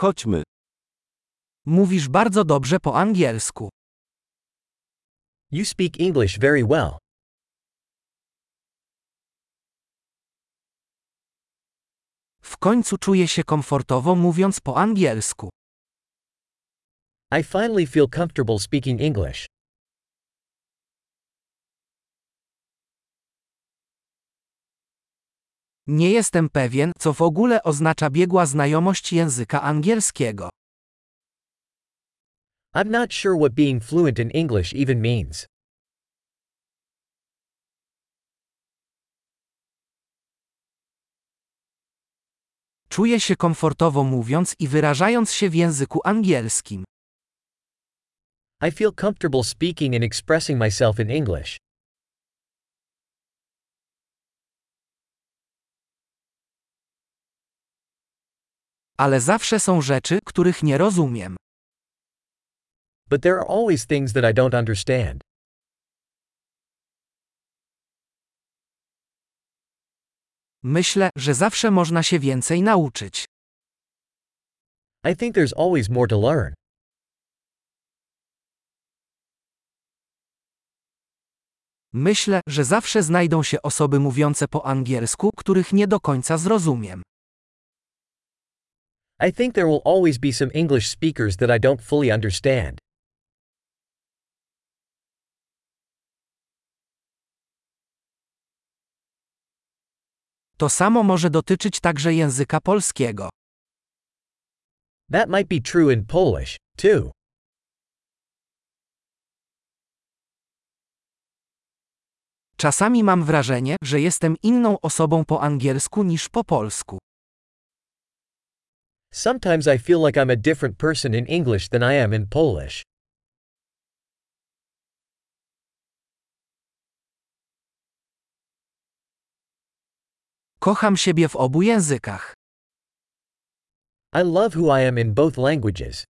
Chodźmy. Mówisz bardzo dobrze po angielsku. You speak English very well. W końcu czuję się komfortowo mówiąc po angielsku. I finally feel comfortable speaking English. Nie jestem pewien, co w ogóle oznacza biegła znajomość języka angielskiego. I'm not sure what being fluent in English even means. Czuję się komfortowo mówiąc i wyrażając się w języku angielskim. I feel comfortable speaking and expressing myself in English. Ale zawsze są rzeczy, których nie rozumiem. But there are always things that I don't understand. Myślę, że zawsze można się więcej nauczyć. I think there's always more to learn. Myślę, że zawsze znajdą się osoby mówiące po angielsku, których nie do końca zrozumiem. I think there will always be some English speakers that I don't fully understand. To samo może dotyczyć także języka polskiego. That might be true in Polish, too. Czasami mam wrażenie, że jestem inną osobą po angielsku niż po polsku. Sometimes I feel like I'm a different person in English than I am in Polish. Kocham siebie w obu językach. I love who I am in both languages.